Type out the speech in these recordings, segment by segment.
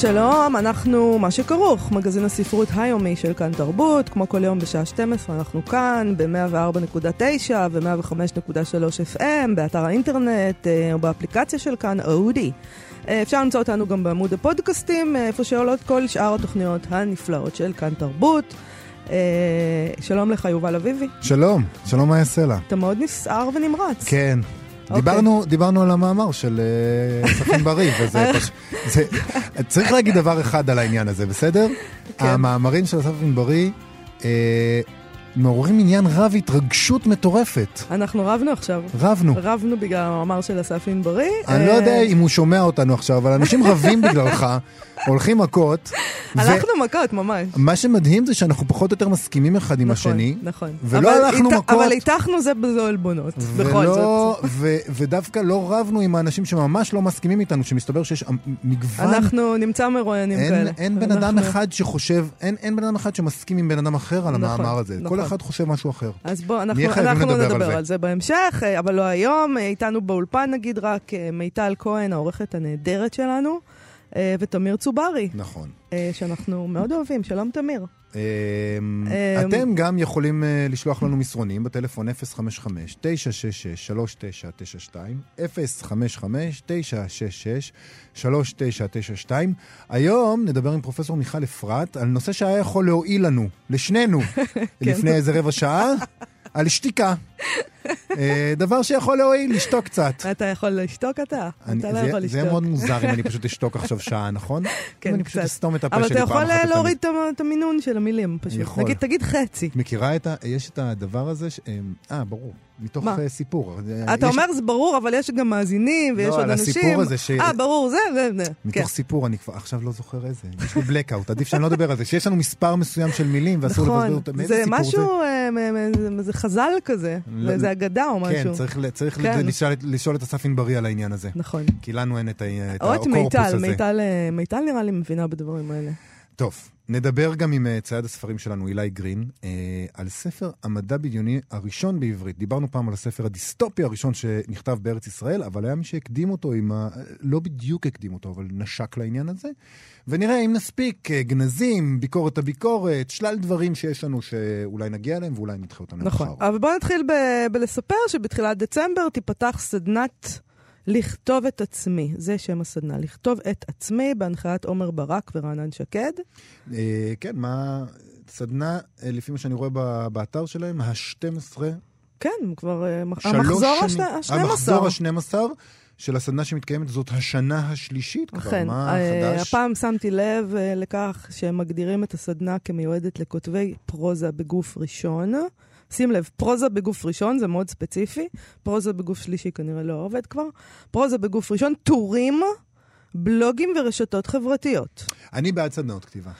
שלום, אנחנו מה שכרוך, מגזין הספרות היומי של כאן תרבות, כמו כל יום בשעה 12 אנחנו כאן ב-104.9 ו-105.3 FM, באתר האינטרנט אה, או באפליקציה של כאן, אודי. אה, אפשר למצוא אותנו גם בעמוד הפודקאסטים, אה, איפה שעולות כל שאר התוכניות הנפלאות של כאן תרבות. שלום לך, יובל אביבי. שלום, שלום יעשה לה. אתה מאוד נסער ונמרץ. כן. דיברנו, דיברנו על המאמר של ספין בריא, וזה פשוט... צריך להגיד דבר אחד על העניין הזה, בסדר? כן. המאמרים של ספין בריא אה, מעוררים עניין רב התרגשות מטורפת. אנחנו רבנו עכשיו. רבנו. רבנו בגלל המאמר של אסף בריא. אני לא יודע אם הוא שומע אותנו עכשיו, אבל אנשים רבים בגללך. הולכים מכות. הלכנו מכות, ממש. מה שמדהים זה שאנחנו פחות או יותר מסכימים אחד עם נכון, השני. נכון, ולא הלכנו מכות. אבל הטחנו זה בזו עלבונות, בכל זאת. ודווקא לא רבנו עם האנשים שממש לא מסכימים איתנו, שמסתבר שיש מגוון... אנחנו נמצא מרואיינים כאלה. אין בן אדם אחד שחושב, אין בן אדם אחד שמסכים עם בן אדם אחר על נכון, המאמר הזה. כל נכון. אחד חושב משהו אחר. אז בואו, אנחנו נדבר על זה בהמשך, אבל לא היום. איתנו באולפן נגיד רק אה, מיטל כהן, העורכת הנהדרת שלנו. אה, ותמיר צוברי. נכון. אה, שאנחנו מאוד אוהבים. שלום, תמיר. אמ, אתם גם יכולים אה, לשלוח לנו מסרונים בטלפון 055-966-3992, 055-966-3992. היום נדבר עם פרופסור מיכל אפרת על נושא שהיה יכול להועיל לנו, לשנינו, כן. לפני איזה רבע שעה, על שתיקה. אה, דבר שיכול להועיל, לשתוק קצת. אתה יכול לשתוק אתה? אתה לא יכול לשתוק. זה מאוד מוזר אם אני פשוט אשתוק עכשיו שעה, נכון? כן. אני פשוט אסתום את הפה שלי פעם אחת. אבל אתה יכול להוריד את המינון של המילים, פשוט. יכול. תגיד חצי. את מכירה את ה... יש את הדבר הזה אה, ברור. מתוך מה? סיפור. אתה יש... אומר זה ברור, אבל יש גם מאזינים ויש לא, עוד אנשים. לא, על הסיפור הזה ש... אה, ברור, זה, זה. מתוך כן. סיפור, אני כבר עכשיו לא זוכר איזה. יש לי blackout, עדיף שאני לא אדבר על זה. שיש לנו מספר מסוים של מילים ואסור נכון, לבזבז אותם. זה משהו, זה? זה חז"ל כזה, לא, זה אגדה או משהו. כן, צריך, צריך כן. לשאול, לשאול את אסף ענברי על העניין הזה. נכון. כי לנו אין את, את הקורפוס הזה. מיטל, מיטל נראה לי מבינה בדברים האלה. טוב, נדבר גם עם uh, צייד הספרים שלנו, אילי גרין, uh, על ספר המדע בדיוני הראשון בעברית. דיברנו פעם על הספר הדיסטופי הראשון שנכתב בארץ ישראל, אבל היה מי שהקדים אותו, עם ה... לא בדיוק הקדים אותו, אבל נשק לעניין הזה. ונראה אם נספיק uh, גנזים, ביקורת הביקורת, שלל דברים שיש לנו שאולי נגיע אליהם ואולי נדחה אותם נכון, למחר. אבל בואו נתחיל ב- בלספר שבתחילת דצמבר תיפתח סדנת... לכתוב את עצמי, זה שם הסדנה, לכתוב את עצמי בהנחיית עומר ברק ורענן שקד. אה, כן, מה... סדנה, אה, לפי מה שאני רואה באתר שלהם, ה-12... כן, כבר אה, המחזור ה-12. המחזור ה-12. של הסדנה שמתקיימת זאת השנה השלישית כבר, מה חדש? הפעם שמתי לב לכך שהם מגדירים את הסדנה כמיועדת לכותבי פרוזה בגוף ראשון. שים לב, פרוזה בגוף ראשון זה מאוד ספציפי, פרוזה בגוף שלישי כנראה לא עובד כבר. פרוזה בגוף ראשון, טורים, בלוגים ורשתות חברתיות. אני בעד סדנאות כתיבה.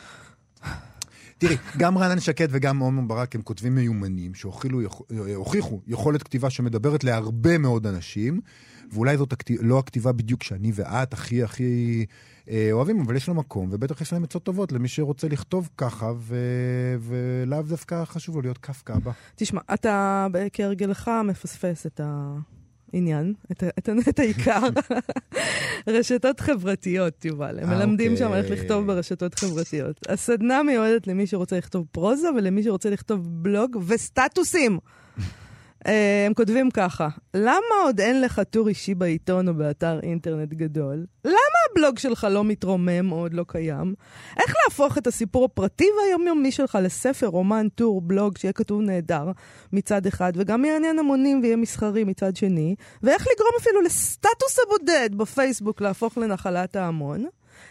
תראי, גם רענן שקד וגם עומר ברק הם כותבים מיומנים שהוכיחו יכולת כתיבה שמדברת להרבה מאוד אנשים, ואולי זאת הכתיב, לא הכתיבה בדיוק שאני ואת הכי הכי אה, אוהבים, אבל יש לו מקום, ובטח יש להם עצות טובות למי שרוצה לכתוב ככה, ו... ולאו דווקא חשוב לו להיות קפקא הבא. תשמע, אתה כהרגלך מפספס את ה... עניין, את, את, את העיקר. רשתות חברתיות, יובל. הם מלמדים שם איך אוקיי. לכתוב ברשתות חברתיות. הסדנה מיועדת למי שרוצה לכתוב פרוזה ולמי שרוצה לכתוב בלוג וסטטוסים. אה, הם כותבים ככה, למה עוד אין לך טור אישי בעיתון או באתר אינטרנט גדול? למה הבלוג שלך לא מתרומם או עוד לא קיים? איך להפוך את הסיפור הפרטי והיומיומי שלך לספר, רומן, טור, בלוג, שיהיה כתוב נהדר מצד אחד, וגם יעניין המונים ויהיה מסחרי מצד שני? ואיך לגרום אפילו לסטטוס הבודד בפייסבוק להפוך לנחלת ההמון?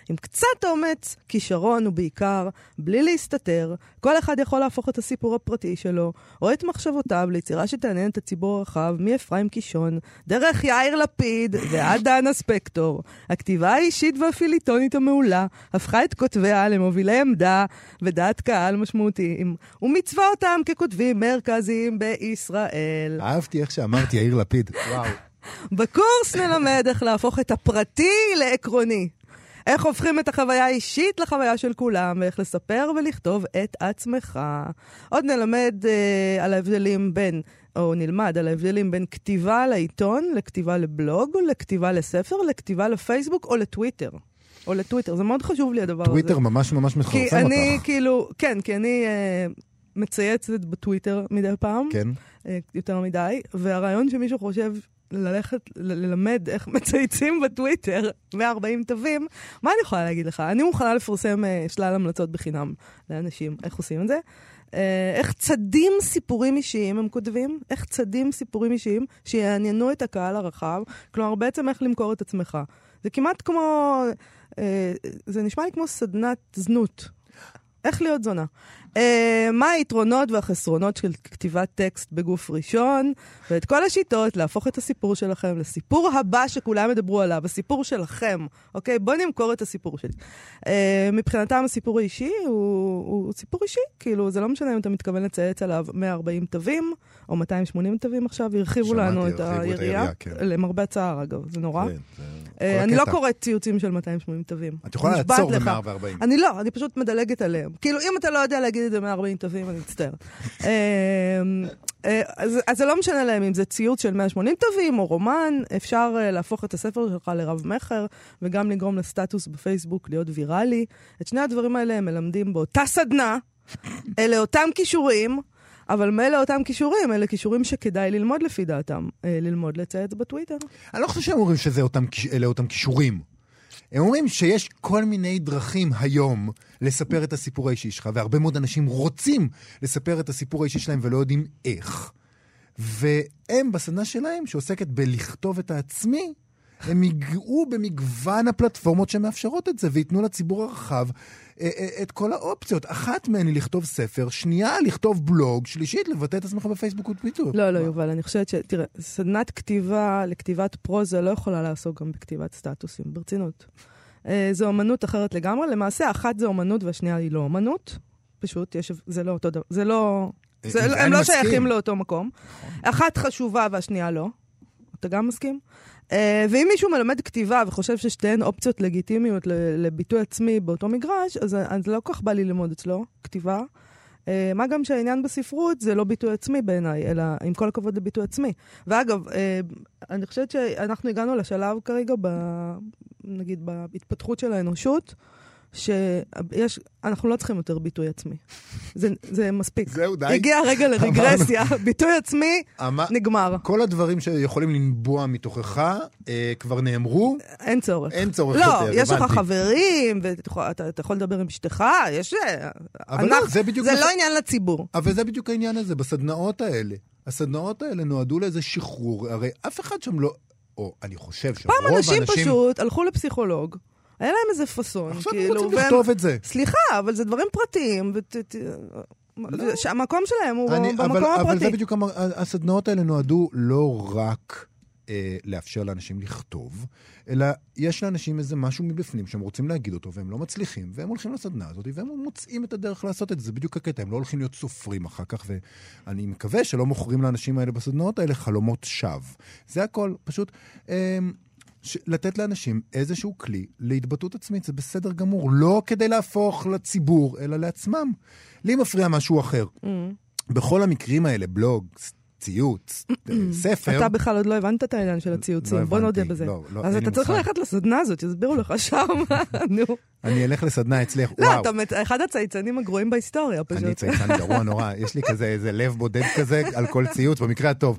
עם קצת אומץ, כישרון ובעיקר, בלי להסתתר, כל אחד יכול להפוך את הסיפור הפרטי שלו, או את מחשבותיו ליצירה שתעניין את הציבור הרחב, מאפרים קישון, דרך יאיר לפיד ועד דנה ספקטור. הכתיבה האישית והפיליטונית המעולה הפכה את כותביה למובילי עמדה ודעת קהל משמעותיים, ומצווה אותם ככותבים מרכזיים בישראל. אהבתי איך שאמרתי יאיר לפיד, וואו. בקורס נלמד איך להפוך את הפרטי לעקרוני. איך הופכים את החוויה האישית לחוויה של כולם, ואיך לספר ולכתוב את עצמך. עוד נלמד אה, על ההבדלים בין, או נלמד על ההבדלים בין כתיבה לעיתון, לכתיבה לבלוג, לכתיבה לספר, לכתיבה לפייסבוק או לטוויטר. או לטוויטר, זה מאוד חשוב לי הדבר הזה. טוויטר ממש ממש כי מחרפן אני אותך. כאילו, כן, כי אני אה, מצייצת בטוויטר מדי פעם. כן. אה, יותר מדי, והרעיון שמישהו חושב ללכת, ללמד איך מצייצים בטוויטר 140 תווים, מה אני יכולה להגיד לך? אני מוכנה לפרסם אה, שלל המלצות בחינם לאנשים, איך עושים את זה. אה, איך צדים סיפורים אישיים הם כותבים, איך צדים סיפורים אישיים שיעניינו את הקהל הרחב, כלומר בעצם איך למכור את עצמך. זה כמעט כמו, אה, זה נשמע לי כמו סדנת זנות. איך להיות זונה. Uh, מה היתרונות והחסרונות של כתיבת טקסט בגוף ראשון, ואת כל השיטות להפוך את הסיפור שלכם לסיפור הבא שכולם ידברו עליו, הסיפור שלכם, אוקיי? בואו נמכור את הסיפור שלי. Uh, מבחינתם הסיפור האישי הוא, הוא סיפור אישי, כאילו, זה לא משנה אם אתה מתכוון לצייץ עליו 140 תווים, או 240 תווים עכשיו, הרחיבו לנו את היריעה, היריעה, כן. למרבה הצער אגב, זה נורא. כן, זה- אה, אני לא. קוראת ציוצים של 280 תווים. את יכולה לעצור לך. ב-140. אני לא, אני פשוט מדלגת עליהם. כאילו, אם אתה לא יודע להגיד את זה 140 תווים, אני מצטער. אה, אה, אז, אז זה לא משנה להם אם זה ציוץ של 180 תווים או רומן, אפשר אה, להפוך את הספר שלך לרב-מכר, וגם לגרום לסטטוס בפייסבוק להיות ויראלי. את שני הדברים האלה הם מלמדים באותה סדנה, אלה אותם כישורים. אבל מילא אותם כישורים, אלה כישורים שכדאי ללמוד לפי דעתם. אה, ללמוד לצייץ בטוויטר. אני לא חושב שהם אומרים שאלה אותם כישורים. הם אומרים שיש כל מיני דרכים היום לספר את הסיפור האישי שלך, והרבה מאוד אנשים רוצים לספר את הסיפור האישי שלהם ולא יודעים איך. והם בסדנה שלהם, שעוסקת בלכתוב את העצמי, הם ייגעו במגוון הפלטפורמות שמאפשרות את זה, וייתנו לציבור הרחב אה, אה, את כל האופציות. אחת מהן היא לכתוב ספר, שנייה לכתוב בלוג, שלישית לבטא את עצמך בפייסבוק וטוויטר. לא, לא, יובל, אני חושבת ש... תראה, סדנת כתיבה לכתיבת פרוזה לא יכולה לעסוק גם בכתיבת סטטוסים, ברצינות. אה, זו אומנות אחרת לגמרי. למעשה, אחת זה אומנות והשנייה היא לא אומנות. פשוט, יש, זה לא אותו דבר, זה לא... זה, הם לא מסכים. שייכים לאותו מקום. אחת חשובה והשנייה לא. אתה גם מסכים? Uh, ואם מישהו מלמד כתיבה וחושב ששתיהן אופציות לגיטימיות לביטוי עצמי באותו מגרש, אז, אז לא כל כך בא לי ללמוד אצלו כתיבה. Uh, מה גם שהעניין בספרות זה לא ביטוי עצמי בעיניי, אלא עם כל הכבוד לביטוי עצמי. ואגב, uh, אני חושבת שאנחנו הגענו לשלב כרגע, ב, נגיד, בהתפתחות של האנושות, שיש, אנחנו לא צריכים יותר ביטוי עצמי. זה, זה מספיק. זהו, די. הגיע הרגע לרגרסיה, ביטוי עצמי אמר- נגמר. כל הדברים שיכולים לנבוע מתוכך אה, כבר נאמרו, אין צורך. אין צורך לא, יותר, יש לך. חברים, ואתה אתה יכול לדבר עם אשתך, יש... אבל לא, אנחנו- זה בדיוק זה ש- לא עניין לציבור. אבל זה בדיוק העניין הזה, בסדנאות האלה. הסדנאות האלה נועדו לאיזה שחרור, הרי אף אחד שם לא... או אני חושב שרוב פעם האנשים... אנשים פשוט הלכו לפסיכולוג, היה להם איזה פאסון, עכשיו הם כאילו, רוצים והם- לכתוב את זה. סליחה, אבל זה דברים פרטיים, ות- ת- שהמקום שלהם הוא אני- במקום אבל, אבל זה הפרטי. בדיוק, הסדנאות האלה נועדו לא רק אה, לאפשר לאנשים לכתוב, אלא יש לאנשים איזה משהו מבפנים שהם רוצים להגיד אותו והם לא מצליחים, והם הולכים לסדנה הזאת והם מוצאים את הדרך לעשות את זה. זה בדיוק הקטע, הם לא הולכים להיות סופרים אחר כך, ואני מקווה שלא מוכרים לאנשים האלה בסדנאות האלה חלומות שווא. זה הכל, פשוט... אה, לתת לאנשים איזשהו כלי להתבטאות עצמית, זה בסדר גמור, לא כדי להפוך לציבור, אלא לעצמם. לי מפריע משהו אחר. Mm. בכל המקרים האלה, בלוג, ציוץ, אה, ספר, אתה בכלל עוד לא הבנת את העניין של הציוצים, לא בוא נודה בזה. לא, לא, אז אתה צריך. ללכת לסדנה הזאת, יסבירו לך שם, נו. אני אלך לסדנה אצלך, לא, וואו. אתה מת- אחד הצייצנים הגרועים בהיסטוריה, פשוט. אני צייצן גרוע נורא, יש לי כזה איזה לב בודד כזה על כל ציוץ, במקרה הטוב.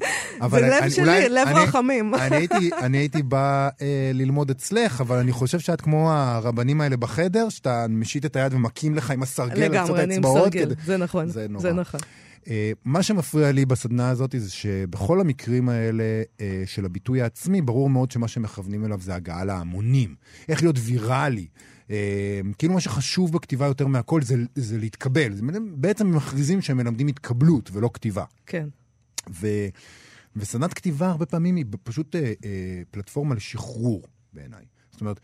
זה לב שלי, לב רחמים. אני הייתי, בא אה, ללמוד אצלך, אבל אני חושב שאת כמו הרבנים האלה בחדר, שאתה משיט את היד ומכים לך עם הסרגל לגמרי, אני עם. סרגל, זה נכון, זה נורא. אה, מה שמפריע לי בסדנה הזאת זה שבכל המקרים האלה אה, של הביטוי העצמי, ברור מאוד שמה שמכוונים אליו זה הגעה להמונים. איך להיות ויראלי. אה, כאילו מה שחשוב בכתיבה יותר מהכל זה, זה להתקבל. בעצם הם מכריזים שהם מלמדים התקבלות ולא כתיבה. כן. ו, וסדנת כתיבה הרבה פעמים היא פשוט אה, אה, פלטפורמה לשחרור בעיניי. זאת אומרת,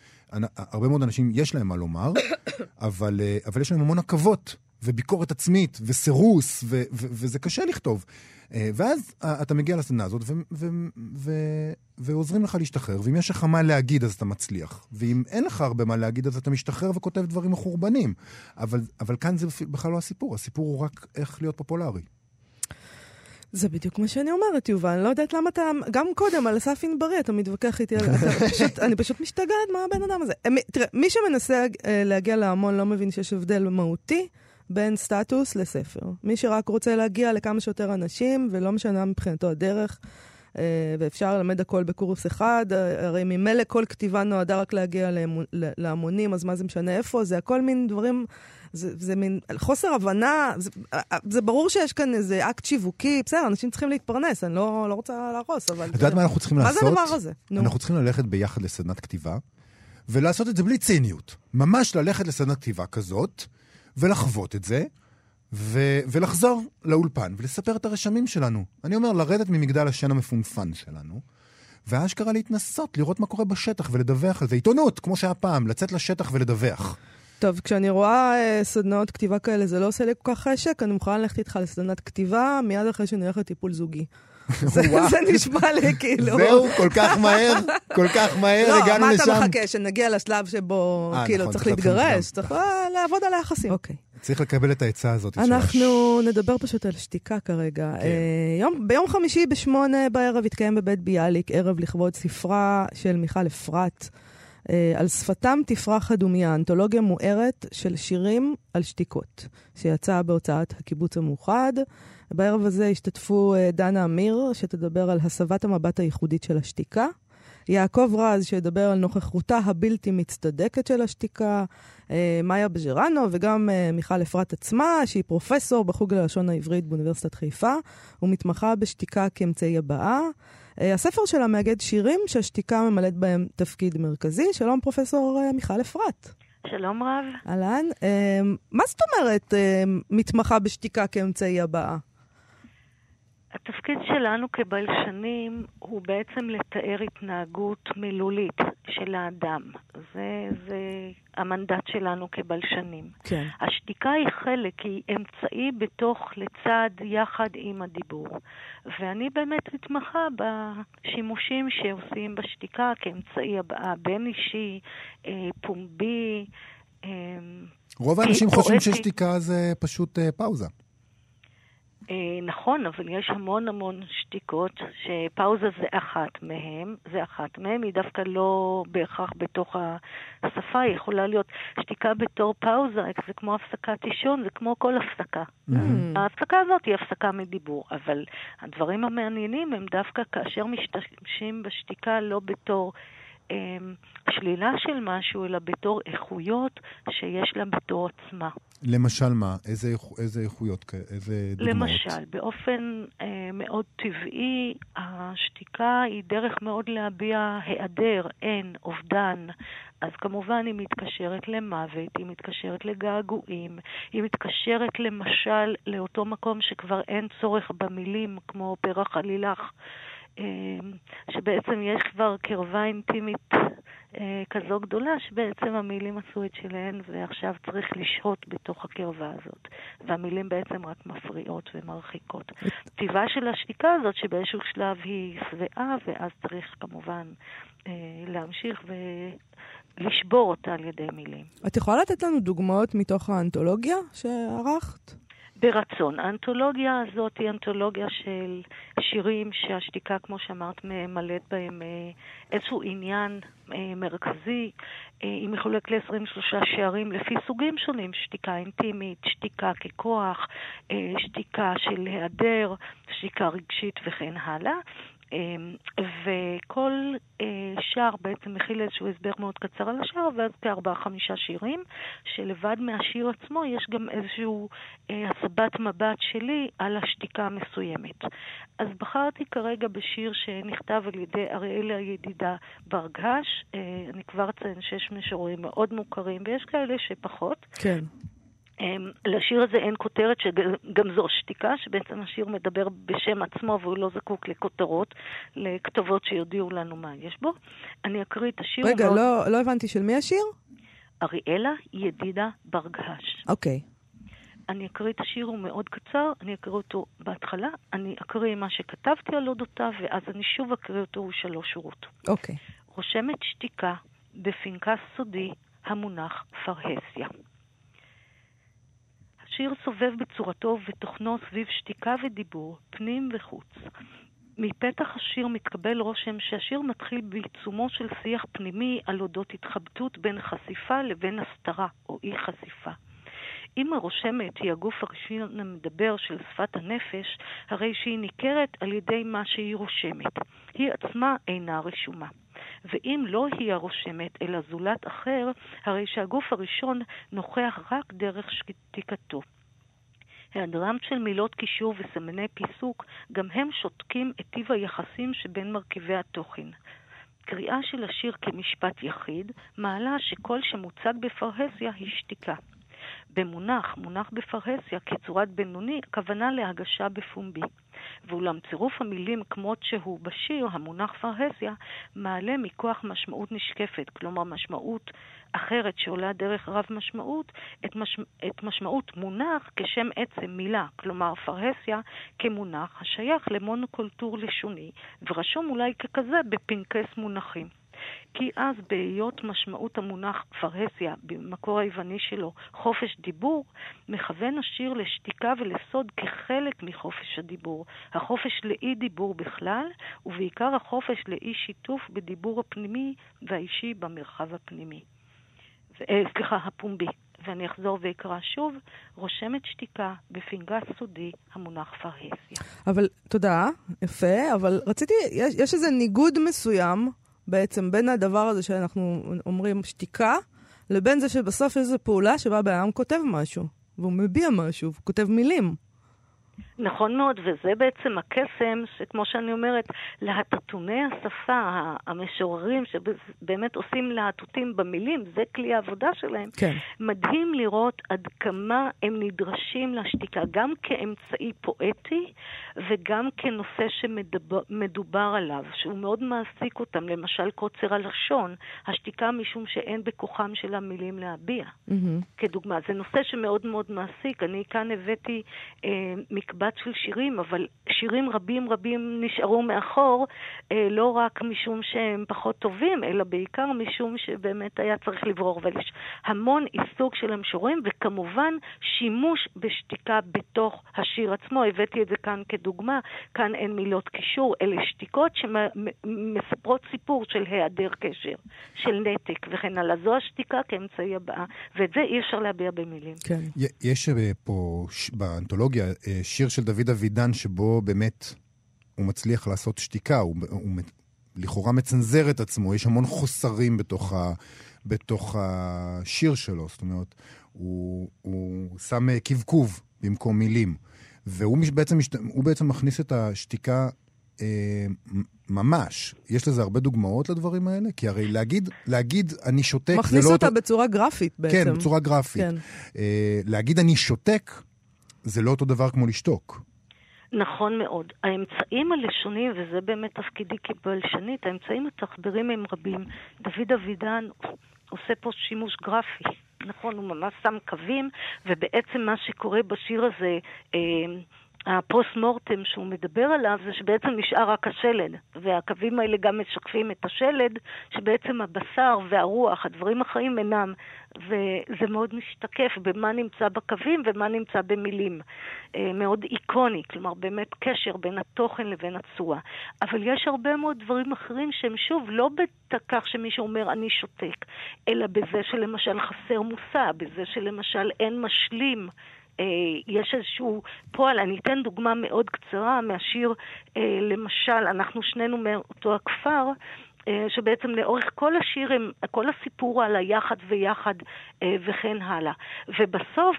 הרבה מאוד אנשים יש להם מה לומר, אבל, אה, אבל יש להם המון עכבות. וביקורת עצמית, וסירוס, ו- ו- וזה קשה לכתוב. אה, ואז אה, אתה מגיע לסדנה הזאת, ו- ו- ו- ועוזרים לך להשתחרר, ואם יש לך מה להגיד אז אתה מצליח, ואם אין לך הרבה מה להגיד אז אתה משתחרר וכותב דברים מחורבנים. אבל, אבל כאן זה בכלל לא הסיפור, הסיפור הוא רק איך להיות פופולרי. זה בדיוק מה שאני אומרת, יובל. אני לא יודעת למה אתה... גם קודם, על אסף ענברי, אתה מתווכח איתי על... פשוט, אני פשוט משתגעת מה הבן אדם הזה. תראה, מי שמנסה אה, להגיע להמון לא מבין שיש הבדל מהותי בין סטטוס לספר. מי שרק רוצה להגיע לכמה שיותר אנשים, ולא משנה מבחינתו הדרך, אה, ואפשר ללמד הכל בקורס אחד, אה, הרי ממילא כל כתיבה נועדה רק להגיע להמונים, אז מה זה משנה איפה? זה הכל מין דברים... זה, זה מין חוסר הבנה, זה, אה, זה ברור שיש כאן איזה אקט שיווקי, בסדר, אנשים צריכים להתפרנס, אני לא, לא רוצה להרוס, אבל... את יודעת מה אנחנו צריכים מה לעשות? מה זה הדבר הזה? נו. אנחנו צריכים ללכת ביחד לסדנת כתיבה, ולעשות את זה בלי ציניות. ממש ללכת לסדנת כתיבה כזאת, ולחוות את זה, ו- ולחזור לאולפן ולספר את הרשמים שלנו. אני אומר, לרדת ממגדל השן המפונפן שלנו, ואשכרה להתנסות, לראות מה קורה בשטח ולדווח על זה. עיתונות, כמו שהיה פעם, לצאת לשטח ולדווח. טוב, כשאני רואה אה, סדנאות כתיבה כאלה, זה לא עושה לי כל כך חשק, אני מוכנה ללכת איתך לסדנת כתיבה מיד אחרי שנלך לטיפול זוגי. זה, נשמע לי כאילו... זהו, כל כך מהר, כל כך מהר הגענו לשם. לא, מה אתה מחכה, שנגיע לשלב שבו אה, כאילו נכון, צריך להתגרש. צריך אה, לעבוד על היחסים. אוקיי. צריך לקבל את העצה הזאת. אנחנו נדבר פשוט על שתיקה כרגע. כן. אה, יום, ביום חמישי בשמונה בערב התקיים בבית ביאליק ערב לכבוד ספרה של מיכל אפרת. אה, על שפתם תפרח הדומיה, אנתולוגיה מוארת של שירים על שתיקות, שיצאה בהוצאת הקיבוץ המאוחד. בערב הזה השתתפו אה, דנה אמיר, שתדבר על הסבת המבט הייחודית של השתיקה. יעקב רז, שידבר על נוכחותה הבלתי מצטדקת של השתיקה, אה, מאיה בז'רנו וגם אה, מיכל אפרת עצמה, שהיא פרופסור בחוג ללשון העברית באוניברסיטת חיפה, ומתמחה בשתיקה כאמצעי הבעה. אה, הספר שלה מאגד שירים שהשתיקה ממלאת בהם תפקיד מרכזי. שלום, פרופסור אה, מיכל אפרת. שלום רב. אהלן. אה, מה זאת אומרת מתמחה בשתיקה כאמצעי הבעה? התפקיד שלנו כבלשנים הוא בעצם לתאר התנהגות מילולית של האדם. זה, זה המנדט שלנו כבלשנים. כן. השתיקה היא חלק, היא אמצעי בתוך, לצד, יחד עם הדיבור. ואני באמת מתמחה בשימושים שעושים בשתיקה כאמצעי הבעה בין-אישי, אה, פומבי. אה, רוב האנשים חושבים. ששתיקה זה פשוט אה, פאוזה. אה, נכון, אבל יש המון המון שתיקות, שפאוזה זה אחת מהן, זה אחת מהן, היא דווקא לא בהכרח בתוך השפה, היא יכולה להיות שתיקה בתור פאוזה, זה כמו הפסקת אישון, זה כמו כל הפסקה. ההפסקה הזאת היא הפסקה מדיבור, אבל הדברים המעניינים הם דווקא כאשר משתמשים בשתיקה לא בתור... אה, שלילה של משהו, אלא בתור איכויות שיש לה בתור עצמה. למשל מה? איזה, איכ- איזה איכויות, איזה דוגמאות? למשל, באופן אה, מאוד טבעי, השתיקה היא דרך מאוד להביע היעדר, אין, אובדן. אז כמובן היא מתקשרת למוות, היא מתקשרת לגעגועים, היא מתקשרת למשל לאותו מקום שכבר אין צורך במילים, כמו פרח עלילך, שבעצם יש כבר קרבה אינטימית אה, כזו גדולה, שבעצם המילים עשו את שלהן, ועכשיו צריך לשהות בתוך הקרבה הזאת. והמילים בעצם רק מפריעות ומרחיקות. טיבה של השתיקה הזאת, שבאיזשהו שלב היא שבעה, ואז צריך כמובן אה, להמשיך ולשבור אותה על ידי מילים. את יכולה לתת לנו דוגמאות מתוך האנתולוגיה שערכת? ברצון. האנתולוגיה הזאת היא אנתולוגיה של שירים שהשתיקה, כמו שאמרת, ממלאת בהם אה, איזשהו עניין אה, מרכזי. היא מחולקת ל-23 שערים לפי סוגים שונים, שתיקה אינטימית, שתיקה ככוח, אה, שתיקה של היעדר, שתיקה רגשית וכן הלאה. וכל שער בעצם מכיל איזשהו הסבר מאוד קצר על השער, ואז כארבעה-חמישה שירים, שלבד מהשיר עצמו יש גם איזשהו הסבת מבט שלי על השתיקה המסוימת. אז בחרתי כרגע בשיר שנכתב על ידי אריאלה הידידה ברגש. אני כבר אציין שיש משוררים מאוד מוכרים, ויש כאלה שפחות. כן. אמ, לשיר הזה אין כותרת, שגם זו שתיקה, שבעצם השיר מדבר בשם עצמו והוא לא זקוק לכותרות, לכתובות שיודיעו לנו מה יש בו. אני אקריא את השיר. רגע, מאוד... לא, לא הבנתי, של מי השיר? אריאלה ידידה ברגש. אוקיי. אני אקריא את השיר, הוא מאוד קצר, אני אקריא אותו בהתחלה, אני אקריא מה שכתבתי על אודותיו, ואז אני שוב אקריא אותו, הוא שלוש שורות. אוקיי. רושמת שתיקה בפנקס סודי המונח פרהסיה. השיר סובב בצורתו ובתוכנו סביב שתיקה ודיבור, פנים וחוץ. מפתח השיר מתקבל רושם שהשיר מתחיל בעיצומו של שיח פנימי על אודות התחבטות בין חשיפה לבין הסתרה או אי חשיפה. אם הרושמת היא הגוף הראשון המדבר של שפת הנפש, הרי שהיא ניכרת על ידי מה שהיא רושמת. היא עצמה אינה רשומה. ואם לא היא הרושמת, אלא זולת אחר, הרי שהגוף הראשון נוכח רק דרך שתיקתו. היעדרם של מילות קישור וסמני פיסוק, גם הם שותקים את טיב היחסים שבין מרכיבי התוכן. קריאה של השיר כמשפט יחיד מעלה שכל שמוצג בפרהסיה היא שתיקה. במונח, מונח בפרהסיה כצורת בינוני, הכוונה להגשה בפומבי. ואולם צירוף המילים כמות שהוא בשיר, המונח פרהסיה, מעלה מכוח משמעות נשקפת, כלומר משמעות אחרת שעולה דרך רב משמעות, את, מש... את משמעות מונח כשם עצם מילה, כלומר פרהסיה כמונח השייך למונוקולטור לשוני, ורשום אולי ככזה בפנקס מונחים. כי אז בהיות משמעות המונח פרהסיה, במקור היווני שלו, חופש דיבור, מכוון השיר לשתיקה ולסוד כחלק מחופש הדיבור. החופש לאי דיבור בכלל, ובעיקר החופש לאי שיתוף בדיבור הפנימי והאישי במרחב הפנימי. אה, סליחה, הפומבי. ואני אחזור ואקרא שוב, רושמת שתיקה בפנקס סודי המונח פרהסיה. אבל, תודה, יפה, אבל רציתי, יש, יש איזה ניגוד מסוים בעצם בין הדבר הזה שאנחנו אומרים שתיקה, לבין זה שבסוף יש איזו פעולה שבה בן אדם כותב משהו, והוא מביע משהו, הוא כותב מילים. נכון מאוד, וזה בעצם הקסם, שכמו שאני אומרת, להטטוני השפה, המשוררים שבאמת עושים להטוטים במילים, זה כלי העבודה שלהם. כן. מדהים לראות עד כמה הם נדרשים לשתיקה, גם כאמצעי פואטי וגם כנושא שמדובר עליו, שהוא מאוד מעסיק אותם, למשל קוצר הלשון, השתיקה משום שאין בכוחם של המילים להביע. Mm-hmm. כדוגמה, זה נושא שמאוד מאוד מעסיק. אני כאן הבאתי אה, מקבץ של שירים, אבל שירים רבים רבים נשארו מאחור, אה, לא רק משום שהם פחות טובים, אלא בעיקר משום שבאמת היה צריך לברור. אבל יש המון עיסוק של המשוררים, וכמובן שימוש בשתיקה בתוך השיר עצמו. הבאתי את זה כאן כדוגמה, כאן אין מילות קישור, אלה שתיקות שמספרות סיפור של היעדר קשר, של נתק וכן הלאה. זו השתיקה כאמצעי הבאה, ואת זה אי אפשר להביע במילים. כן. יש אה, פה באנתולוגיה אה, שיר של דוד אבידן, שבו באמת הוא מצליח לעשות שתיקה, הוא, הוא לכאורה מצנזר את עצמו, יש המון חוסרים בתוך, ה, בתוך השיר שלו, זאת אומרת, הוא, הוא שם אה, קבקוב במקום מילים, והוא בעצם, הוא בעצם מכניס את השתיקה אה, ממש. יש לזה הרבה דוגמאות לדברים האלה? כי הרי להגיד, להגיד אני שותק זה לא... מכניס אותה בצורה גרפית בעצם. כן, בצורה גרפית. כן. אה, להגיד אני שותק זה לא אותו דבר כמו לשתוק. נכון מאוד. האמצעים הלשוניים, וזה באמת תפקידי כבלשנית, האמצעים התחברים הם רבים. דוד אבידן עושה פה שימוש גרפי. נכון, הוא ממש שם קווים, ובעצם מה שקורה בשיר הזה, אה, הפוסט מורטם שהוא מדבר עליו זה שבעצם נשאר רק השלד, והקווים האלה גם משקפים את השלד, שבעצם הבשר והרוח, הדברים החיים אינם, וזה מאוד משתקף במה נמצא בקווים ומה נמצא במילים. אה, מאוד איקוני, כלומר באמת קשר בין התוכן לבין הצורה. אבל יש הרבה מאוד דברים אחרים שהם שוב לא בכך שמישהו אומר אני שותק, אלא בזה שלמשל חסר מושא, בזה שלמשל אין משלים. אה, יש איזשהו פועל, אני אתן דוגמה מאוד קצרה מהשיר, אה, למשל, אנחנו שנינו מאותו הכפר, אה, שבעצם לאורך כל השיר, הם, כל הסיפור על היחד ויחד וכן הלאה. ובסוף,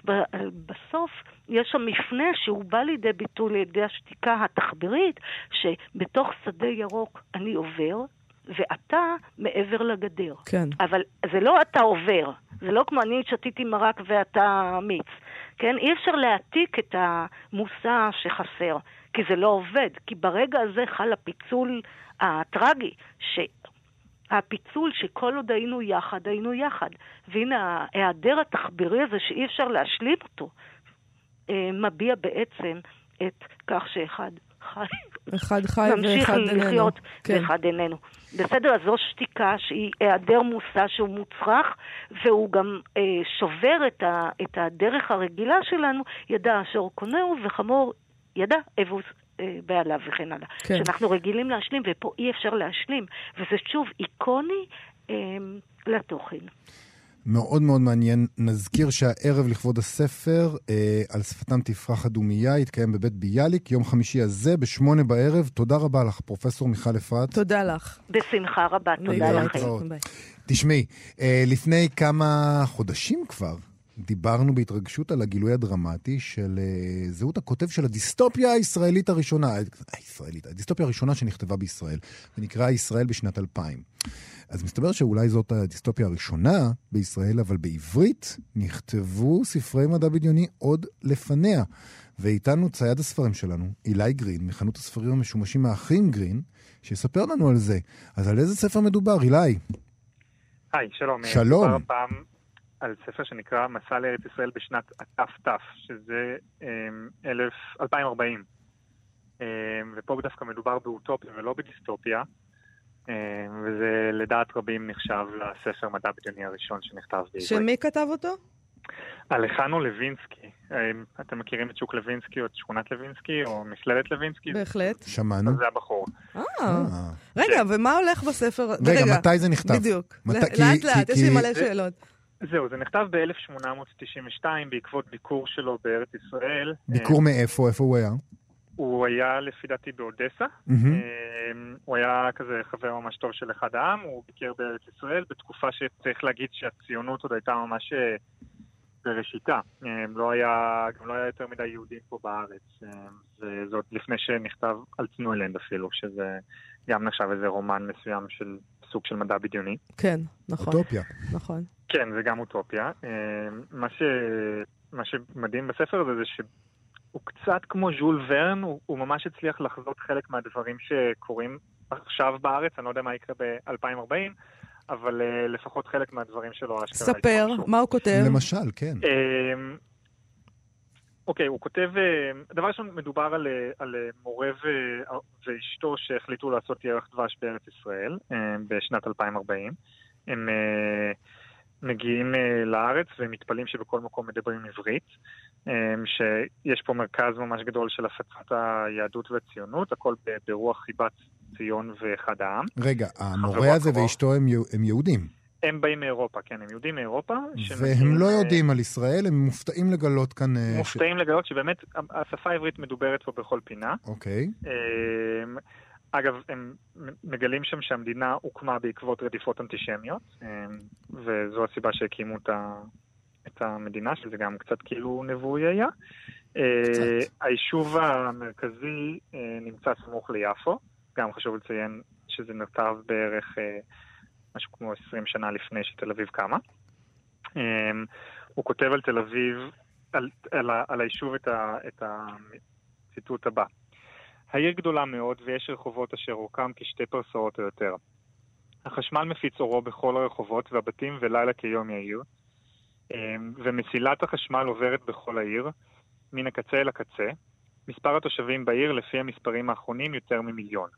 בסוף, יש שם מפנה שהוא בא לידי ביטוי לידי השתיקה התחבירית, שבתוך שדה ירוק אני עובר, ואתה מעבר לגדר. כן. אבל זה לא אתה עובר, זה לא כמו אני שתיתי מרק ואתה מיץ. כן? אי אפשר להעתיק את המושא שחסר, כי זה לא עובד. כי ברגע הזה חל הפיצול הטרגי, שהפיצול שכל עוד היינו יחד, היינו יחד. והנה, ההיעדר התחבירי הזה שאי אפשר להשלים אותו, אה, מביע בעצם את כך שאחד חי. אחד חי ואחד איננו. ממשיך לחיות כן. ואחד איננו. בסדר, אז זו שתיקה שהיא היעדר מושא שהוא מוצרך, והוא גם אה, שובר את, ה, את הדרך הרגילה שלנו, ידע אשר קונהו וחמור ידע אבוס אה, בעליו וכן הלאה. כן. שאנחנו רגילים להשלים, ופה אי אפשר להשלים. וזה שוב איקוני אה, לתוכן. מאוד מאוד מעניין. נזכיר שהערב לכבוד הספר, אה, על שפתם תפרח הדומייה, יתקיים בבית ביאליק, יום חמישי הזה, בשמונה בערב. תודה רבה לך, פרופסור מיכל אפרת. תודה לך. בשמחה רבה, תודה לכם. תשמעי, אה, לפני כמה חודשים כבר, דיברנו בהתרגשות על הגילוי הדרמטי של uh, זהות הכותב של הדיסטופיה הישראלית הראשונה, הישראלית, הדיסטופיה הראשונה שנכתבה בישראל, ונקרא ישראל בשנת 2000. אז מסתבר שאולי זאת הדיסטופיה הראשונה בישראל, אבל בעברית נכתבו ספרי מדע בדיוני עוד לפניה. ואיתנו צייד הספרים שלנו, אילי גרין, מחנות הספרים המשומשים האחים גרין, שיספר לנו על זה. אז על איזה ספר מדובר, אילי? היי, שלום. שלום. מדובר הפעם על ספר שנקרא מסע לארץ ישראל בשנת הת"ת, שזה um, 2040. Um, ופה דווקא מדובר באוטופיה ולא בדיסטופיה. אה, וזה לדעת רבים נחשב לספר מדע בדיוני הראשון שנכתב בעברית. שמי כתב אותו? אלחנו לוינסקי. אה, אתם מכירים את שוק לוינסקי או את שכונת לוינסקי או מכללת לוינסקי? בהחלט. שמענו. זה הבחור. אה, רגע, כן. ומה הולך בספר? רגע, מתי זה נכתב? בדיוק. לאט לאט, יש לי מלא שאלות. זהו, זה נכתב ב-1892 בעקבות ביקור שלו בארץ ישראל. ביקור מאיפה? איפה הוא היה? הוא היה לפי דעתי באודסה, mm-hmm. הוא היה כזה חבר ממש טוב של אחד העם, הוא ביקר בארץ ישראל בתקופה שצריך להגיד שהציונות עוד הייתה ממש אה, בראשיתה. לא היה, גם לא היה יותר מדי יהודים פה בארץ, וזאת לפני שנכתב על צנועלנד אפילו, שזה גם נחשב איזה רומן מסוים של סוג של מדע בדיוני. כן, נכון. אוטופיה. נכון. כן, זה גם אוטופיה. מה, ש... מה שמדהים בספר הזה זה ש... הוא קצת כמו ז'ול ורן, הוא, הוא ממש הצליח לחזות חלק מהדברים שקורים עכשיו בארץ, אני לא יודע מה יקרה ב-2040, אבל uh, לפחות חלק מהדברים שלו אשכרה... ספר, מה הוא כותב? למשל, כן. Uh, אוקיי, הוא כותב, uh, דבר ראשון, מדובר על, uh, על מורה ו- ואשתו שהחליטו לעשות ירח דבש בארץ ישראל בשנת 2040. הם... מגיעים uh, לארץ ומתפלאים שבכל מקום מדברים עברית, um, שיש פה מרכז ממש גדול של הפצת היהדות והציונות, הכל ברוח חיבת ציון ואחד העם. רגע, המורה הזה ואשתו הם, הם יהודים. הם באים מאירופה, כן, הם יהודים מאירופה. והם לא יודעים על ישראל, הם מופתעים לגלות כאן... מופתעים ש... לגלות שבאמת השפה העברית מדוברת פה בכל פינה. אוקיי. Okay. אגב, הם מגלים שם שהמדינה הוקמה בעקבות רדיפות אנטישמיות, אמ, וזו הסיבה שהקימו את המדינה, שזה גם קצת כאילו נבואי היה. קצת. אה, היישוב המרכזי אה, נמצא סמוך ליפו, גם חשוב לציין שזה נכתב בערך אה, משהו כמו 20 שנה לפני שתל אביב קמה. אמ, הוא כותב על תל אביב, על, על, על היישוב את, ה, את הציטוט הבא: העיר גדולה מאוד ויש רחובות אשר אורכם כשתי פרסאות או יותר. החשמל מפיץ אורו בכל הרחובות והבתים ולילה כיום יאיר, אמ, ומסילת החשמל עוברת בכל העיר, מן הקצה אל הקצה. מספר התושבים בעיר, לפי המספרים האחרונים, יותר ממיליון.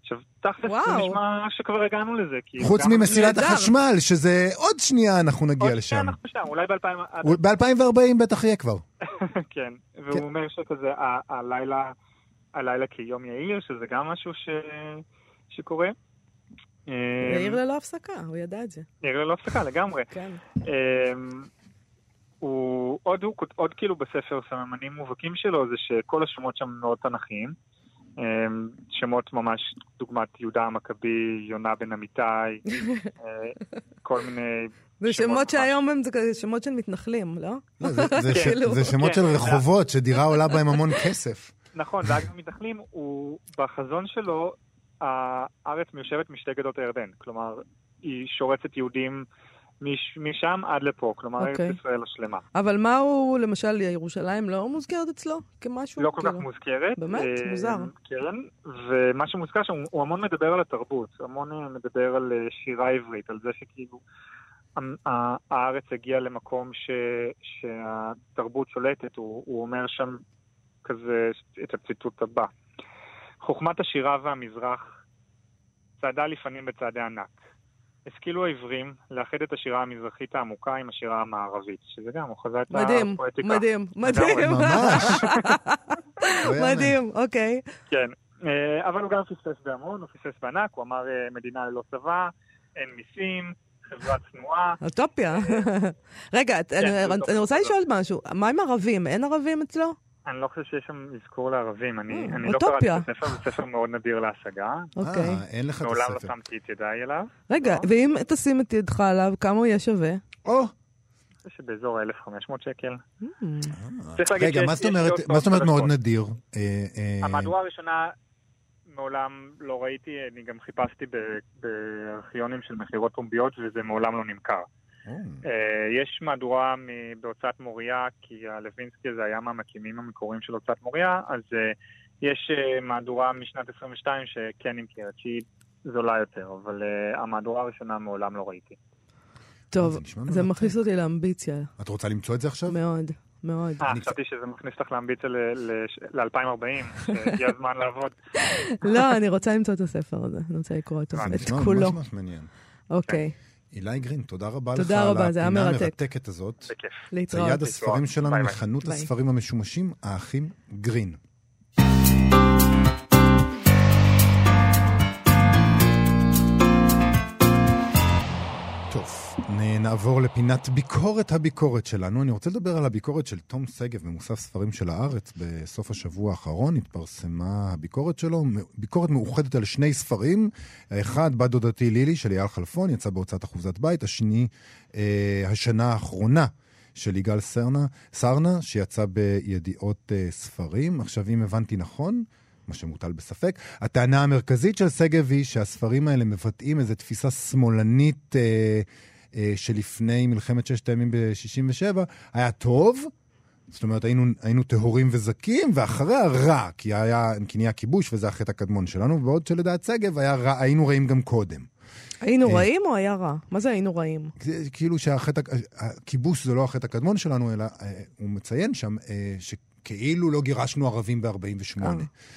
עכשיו, תכלס זה נשמע שכבר הגענו לזה. חוץ ממסילת החשמל, שזה עוד שנייה אנחנו נגיע עוד לשם. עוד שנייה אנחנו שם, אולי ב-2040. ב-2040 בטח יהיה כבר. כן, והוא כן. אומר שכזה, הלילה... הלילה כיום יאיר, שזה גם משהו ש... שקורה. יאיר אמ, ללא הפסקה, הוא ידע את זה. יאיר ללא הפסקה, לגמרי. כן. אמ, הוא עוד, הוא, עוד כאילו בספר סממנים מובהקים שלו זה שכל השמות שם מאוד תנכיים. אמ, שמות ממש, דוגמת יהודה המכבי, יונה בן אמיתי, אה, כל מיני... זה שמות שהיום הם שמות של מתנחלים, לא? לא זה כאילו. שמות של כן. רחובות, שדירה עולה בהם המון כסף. נכון, ואגב מתנחלים, בחזון שלו, הארץ מיושבת משתי גדות הירדן. כלומר, היא שורצת יהודים משם עד לפה, כלומר, ארץ okay. אוקיי. ישראל השלמה. אבל מה הוא, למשל, ירושלים לא מוזכרת אצלו כמשהו? לא כל כאילו... כך מוזכרת. באמת? אה, מוזר. כן, ומה שמוזכר שם, הוא המון מדבר על התרבות, המון אה, מדבר על אה, שירה עברית, על זה שכאילו הארץ הגיעה למקום ש, שהתרבות שולטת, הוא, הוא אומר שם כזה את הציטוט הבא: חוכמת השירה והמזרח צעדה לפנים בצעדי ענק. השכילו העברים לאחד את השירה המזרחית העמוקה עם השירה המערבית, שזה גם, הוא חזה את מדהים, הפואטיקה. מדהים, מדהים, מדהים. ממש. מדהים, אוקיי. כן, אה, אבל הוא גם פספס בהמון, הוא פספס בענק, הוא אמר אה, מדינה ללא צבא, אין מיסים, חברה צנועה. אוטופיה. רגע, כן, אני רוצה לשאול משהו, מה עם ערבים? אין ערבים אצלו? אני לא חושב שיש שם אזכור לערבים. אני, אה, אני לא קראתי את הספר, זה ספר מאוד נדיר להשגה. אוקיי. אה, אין לך את הספר. מעולם לא שמתי את ידיי אליו. רגע, לא. ואם תשים את ידך עליו, כמה הוא יהיה שווה? או. שבאזור ה-1500 שקל. Mm. רגע, מה זאת אומרת מאוד נדיר? אה, המהדורה הראשונה מעולם לא ראיתי, אני גם חיפשתי בארכיונים של מכירות פומביות וזה מעולם לא נמכר. אה, יש מהדורה בהוצאת מוריה, כי הלווינסקי הזה היה מהמקימים המקוריים של הוצאת מוריה, אז אה, יש אה, מהדורה משנת 22 שכן נמכרת, שהיא זולה יותר, אבל המהדורה הראשונה מעולם לא ראיתי. טוב, זה מכניס אותי לאמביציה. את רוצה למצוא את זה עכשיו? מאוד. מאוד. אה, חשבתי שזה מכניס אותך לאמביציה ל-2040, שהגיע הזמן לעבוד. לא, אני רוצה למצוא את הספר הזה, אני רוצה לקרוא אותו, את כולו. ממש ממש מעניין. אוקיי. אילי גרין, תודה רבה לך תודה רבה, היה מרתק. על הפינה המרתקת הזאת. בכיף. להתראות. צייד הספרים שלנו מחנות הספרים המשומשים, האחים גרין. נעבור לפינת ביקורת הביקורת שלנו. אני רוצה לדבר על הביקורת של תום שגב במוסף ספרים של הארץ. בסוף השבוע האחרון התפרסמה הביקורת שלו, ביקורת מאוחדת על שני ספרים. האחד, בת דודתי לילי של אייל חלפון, יצא בהוצאת אחוזת בית. השני, אה, השנה האחרונה. של יגאל סרנה, סרנה, שיצא בידיעות אה, ספרים. עכשיו, אם הבנתי נכון, מה שמוטל בספק, הטענה המרכזית של שגב היא שהספרים האלה מבטאים איזו תפיסה שמאלנית אה, שלפני מלחמת ששת הימים ב-67' היה טוב, זאת אומרת, היינו, היינו טהורים וזכים, ואחריה רע, כי, היה, כי נהיה כיבוש וזה החטא הקדמון שלנו, בעוד שלדעת שגב רע, היינו רעים גם קודם. היינו אה, רעים או היה רע? מה זה היינו רעים? כאילו שהחטא, הכיבוש זה לא החטא הקדמון שלנו, אלא אה, הוא מציין שם שכאילו לא גירשנו ערבים ב-48.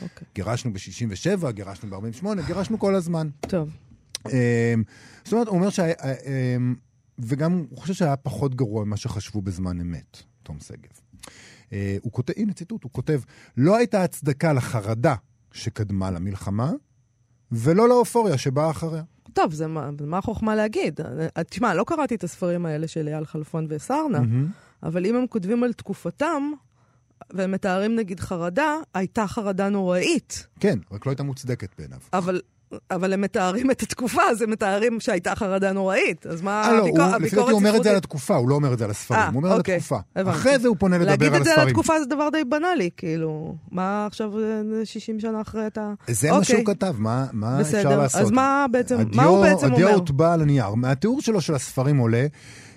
אוקיי. גירשנו ב-67, גירשנו ב-48, גירשנו כל הזמן. טוב. זאת אומרת, הוא אומר שה... וגם הוא חושב שהיה פחות גרוע ממה שחשבו בזמן אמת, תום שגב. Uh, הוא כותב, הנה ציטוט, הוא כותב, לא הייתה הצדקה לחרדה שקדמה למלחמה, ולא לאופוריה שבאה אחריה. טוב, זה מה, מה החוכמה להגיד? אה, תשמע, לא קראתי את הספרים האלה של אייל חלפון וסרנה, mm-hmm. אבל אם הם כותבים על תקופתם, והם מתארים נגיד חרדה, הייתה חרדה נוראית. כן, רק לא הייתה מוצדקת בעיניו. אבל אבל הם מתארים את התקופה, אז הם מתארים שהייתה חרדה נוראית. אז מה הביקורת ספרותית? לא, לפי דעתי הוא אומר את זה על התקופה, הוא לא אומר את זה על הספרים, אה, הוא אומר על אוקיי, התקופה. אחרי זה הוא פונה לדבר על הספרים. להגיד את זה על התקופה זה דבר די בנאלי, כאילו, מה עכשיו 60 שנה אחרי אתה... זה מה שהוא אוקיי. כתב, מה אפשר לעשות? אז מה בעצם, מה הוא בעצם אומר? הדיו הוטבע על הנייר. מהתיאור שלו של הספרים עולה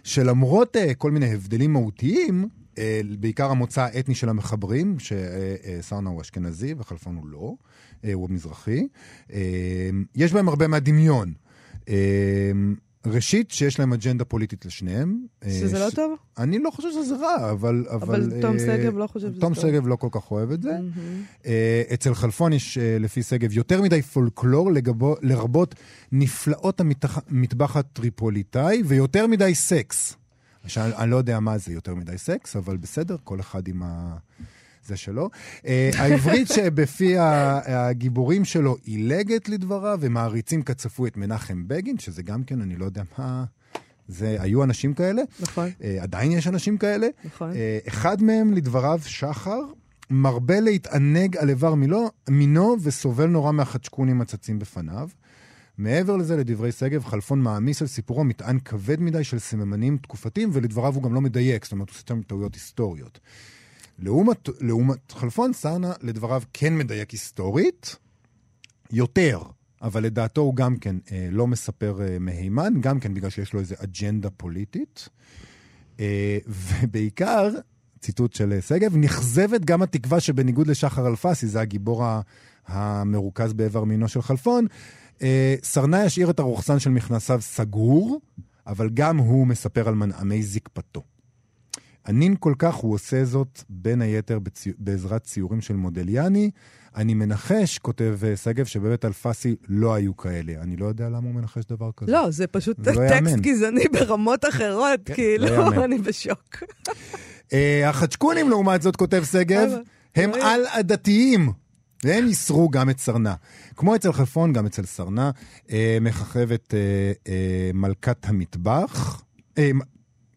שלמרות אה, כל מיני הבדלים מהותיים, אה, בעיקר המוצא האתני של המחברים, שסרנה הוא אשכנזי וחלפון הוא לא, אה, הוא מזרחי. אה, יש בהם הרבה מהדמיון. אה, ראשית, שיש להם אג'נדה פוליטית לשניהם. שזה לא טוב? אני לא חושב שזה רע, אבל... אבל תום שגב לא חושב שזה טוב. תום שגב לא כל כך אוהב את זה. אצל חלפון יש, לפי שגב, יותר מדי פולקלור, לרבות נפלאות המטבח הטריפוליטאי, ויותר מדי סקס. אני לא יודע מה זה יותר מדי סקס, אבל בסדר, כל אחד עם ה... זה שלו. Uh, העברית שבפי הגיבורים שלו עילגת לדבריו, ומעריצים כצפו את מנחם בגין, שזה גם כן, אני לא יודע מה... זה, היו אנשים כאלה, נכון, אה, עדיין יש אנשים כאלה. נכון. אה, אחד מהם, לדבריו, שחר, מרבה להתענג על איבר מינו, מינו וסובל נורא מהחדשקונים הצצים בפניו. מעבר לזה, לדברי שגב, חלפון מעמיס על סיפורו מטען כבד מדי של סממנים תקופתיים, ולדבריו הוא גם לא מדייק, זאת אומרת, הוא עושה טעויות היסטוריות. לעומת, לעומת חלפון, סרנה, לדבריו, כן מדייק היסטורית, יותר, אבל לדעתו הוא גם כן אה, לא מספר אה, מהימן, גם כן בגלל שיש לו איזו אג'נדה פוליטית. אה, ובעיקר, ציטוט של אה, שגב, נכזבת גם התקווה שבניגוד לשחר אלפסי, זה הגיבור המרוכז באיבר מינו של חלפון, אה, סרנה ישאיר את הרוכסן של מכנסיו סגור, אבל גם הוא מספר על מנעמי זקפתו. ענין כל כך הוא עושה זאת בין היתר בצי... בעזרת ציורים של מודליאני. אני מנחש, כותב אה, שגב, שבבית אלפסי לא היו כאלה. אני לא יודע למה הוא מנחש דבר כזה. לא, זה פשוט זה לא טקסט יאמן. גזעני ברמות אחרות, כן, כאילו, לא. אני בשוק. אה, החדשקונים, לעומת זאת, כותב שגב, הם רואים. על-עדתיים. והם ייסרו גם את סרנה. כמו אצל חלפון, גם אצל סרנה, אה, מככבת אה, אה, מלכת המטבח. אה,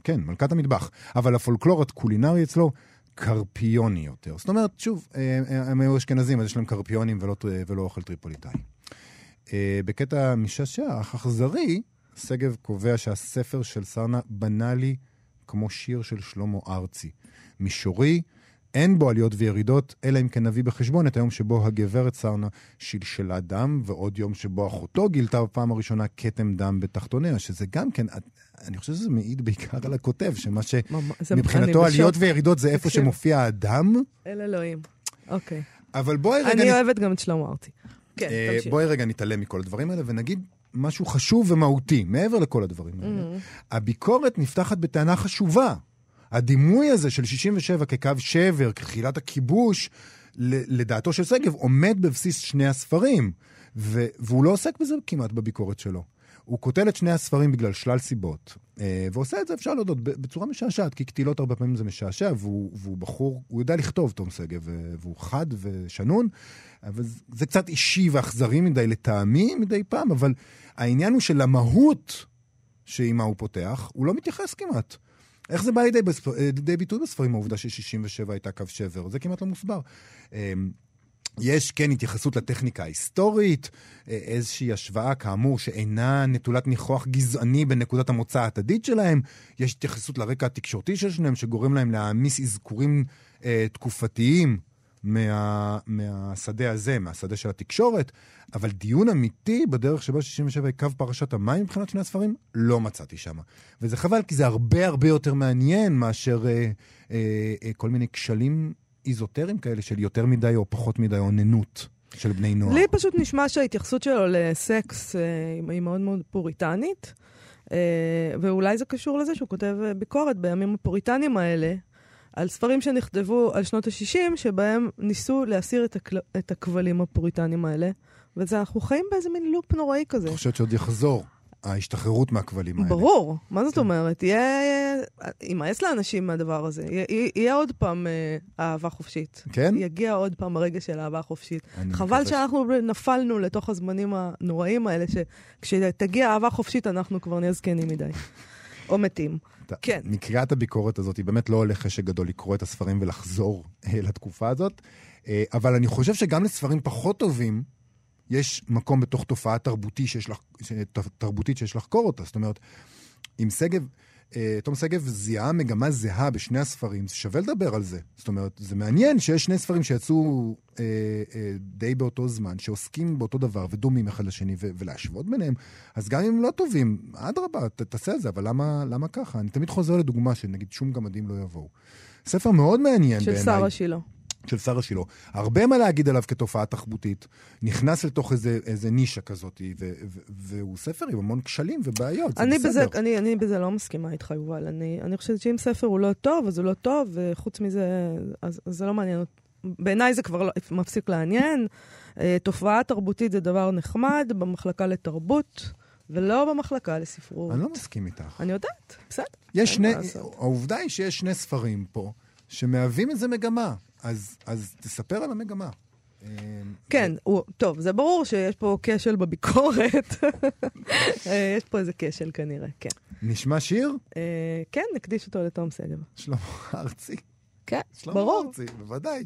כן, מלכת המטבח. אבל הפולקלור הקולינרי אצלו קרפיונים יותר. זאת אומרת, שוב, אה, אה, הם היו אשכנזים, אז יש להם קרפיונים ולא, ולא אוכל טריפוליטאי. אה, בקטע משעשע, אך אכזרי, שגב קובע שהספר של סרנה בנאלי כמו שיר של שלמה ארצי. מישורי, אין בו עליות וירידות, אלא אם כן נביא בחשבון את היום שבו הגברת סרנה שלשלה דם, ועוד יום שבו אחותו גילתה בפעם הראשונה כתם דם בתחתוניה, שזה גם כן, אני חושב שזה מעיד בעיקר על הכותב, שמה שמבחינתו עליות. וירידות זה איפה. שמופיע האדם, אל אלוהים. אוקיי. אבל בואי רגע... אני אוהבת גם את שלמה ארצי. כן, אה, תמשיך. בואי רגע נתעלם מכל הדברים האלה ונגיד משהו חשוב ומהותי, מעבר לכל הדברים האלה. Mm-hmm. הביקורת נפתחת בטענה חשובה. הדימוי הזה של 67 כקו שבר, כתחילת הכיבוש, לדעתו של שגב, עומד בבסיס שני הספרים. ו- והוא לא עוסק בזה כמעט בביקורת שלו. הוא קוטל את שני הספרים בגלל שלל סיבות, אה, ועושה את זה, אפשר להודות, בצורה משעשעת, כי קטילות הרבה פעמים זה משעשע, והוא, והוא בחור, הוא יודע לכתוב, תום שגב, ו- והוא חד ושנון, אבל זה קצת אישי ואכזרי מדי לטעמי מדי פעם, אבל העניין הוא שלמהות שעימה הוא פותח, הוא לא מתייחס כמעט. איך זה בא לידי, בספר, לידי ביטוי בספרים, העובדה ש-67 הייתה קו שבר? זה כמעט לא מוסבר. אמ, יש כן התייחסות לטכניקה ההיסטורית, אה, איזושהי השוואה כאמור שאינה נטולת ניחוח גזעני בנקודת המוצא העתידית שלהם, יש התייחסות לרקע התקשורתי של שניהם שגורם להם להעמיס אזכורים אה, תקופתיים מה, מהשדה הזה, מהשדה של התקשורת, אבל דיון אמיתי בדרך שבה 67 היא קו פרשת המים מבחינת שני הספרים, לא מצאתי שם. וזה חבל, כי זה הרבה הרבה יותר מעניין מאשר אה, אה, אה, כל מיני כשלים איזוטריים כאלה של יותר מדי או פחות מדי אוננות של בני נוער. לי פשוט נשמע שההתייחסות שלו לסקס אה, היא מאוד מאוד פוריטנית, אה, ואולי זה קשור לזה שהוא כותב אה, ביקורת בימים הפוריטניים האלה, על ספרים שנכתבו על שנות ה-60, שבהם ניסו להסיר את, הקל... את הכבלים הפוריטניים האלה, ואנחנו חיים באיזה מין לופ נוראי כזה. אני חושבת שעוד יחזור ההשתחררות מהכבלים האלה. ברור, מה כן. זאת אומרת? יהיה... יימאס לאנשים מהדבר הזה. יהיה, עוד פעם אה, אהבה חופשית. כן? יגיע עוד פעם הרגע של אהבה חופשית. חבל שאנחנו נפלנו לתוך הזמנים הנוראים האלה, שכשתגיע אהבה חופשית אנחנו כבר נהיה זקנים מדי. או מתים. אתה- כן. מקריאת הביקורת הזאת, היא באמת לא עולה חשק גדול לקרוא את הספרים ולחזור אה, לתקופה הזאת, אה, אבל אני חושב שגם לספרים פחות טובים, יש מקום בתוך תופעה תרבותי שיש לח... תרבותית שיש לחקור אותה. זאת אומרת, אם שגב, תום שגב זיהה מגמה זהה בשני הספרים, זה שווה לדבר על זה. זאת אומרת, זה מעניין שיש שני ספרים שיצאו אה, אה, די באותו זמן, שעוסקים באותו דבר ודומים אחד לשני, ו- ולהשוות ביניהם, אז גם אם לא טובים, אדרבה, ת- תעשה את זה, אבל למה, למה ככה? אני תמיד חוזר לדוגמה שנגיד שום גמדים לא יבואו. ספר מאוד מעניין של בעיניי. שרה שילה. של שרה שילה. הרבה מה להגיד עליו כתופעה תרבותית. נכנס לתוך איזה, איזה נישה כזאת, ו- ו- והוא ספר עם המון כשלים ובעיות, זה אני בסדר. בזה, אני, אני בזה לא מסכימה איתך, יובל. אני, אני חושבת שאם ספר הוא לא טוב, אז הוא לא טוב, וחוץ מזה, אז, אז זה לא מעניין. אותי. בעיניי זה כבר לא, מפסיק לעניין. אה, תופעה תרבותית זה דבר נחמד במחלקה לתרבות, ולא במחלקה לספרות. אני לא מסכים איתך. אני יודעת, בסדר. יש שני. העובדה היא שיש שני ספרים פה שמהווים איזה מגמה, אז, אז תספר על המגמה. אמ, כן, הוא, טוב, זה ברור שיש פה כשל בביקורת. אה, יש פה איזה כשל כנראה, כן. נשמע שיר? אה, כן, נקדיש אותו לתום שגב. שלמה ארצי. כן, שלמה ברור. ארצי, בוודאי.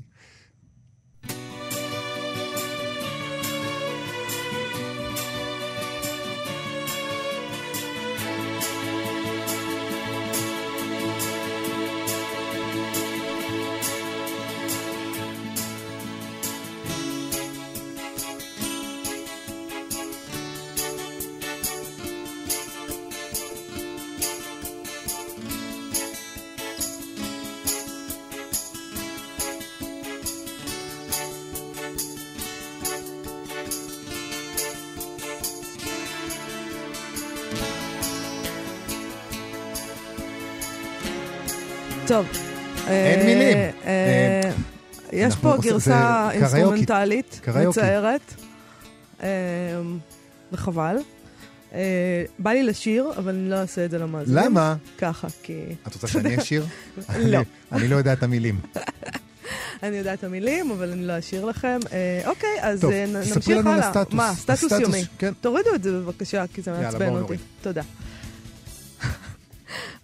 טוב. אין אה, מילים. אה, יש פה גרסה. אינסטרומנטלית. מצערת, אה, וחבל. בא לי לשיר, אבל אני לא אעשה את זה למאזינים. למה? ככה, כי את רוצה שאני אשיר? לא. אני- לא יודע את המילים. אני יודעת את המילים, אבל אני לא אשיר לכם. אוקיי, אז נמשיך הלאה. הסטטוס. מה, סטטוס יומי. כן. תורידו את זה בבקשה, כי זה מעצבן אותי. תודה.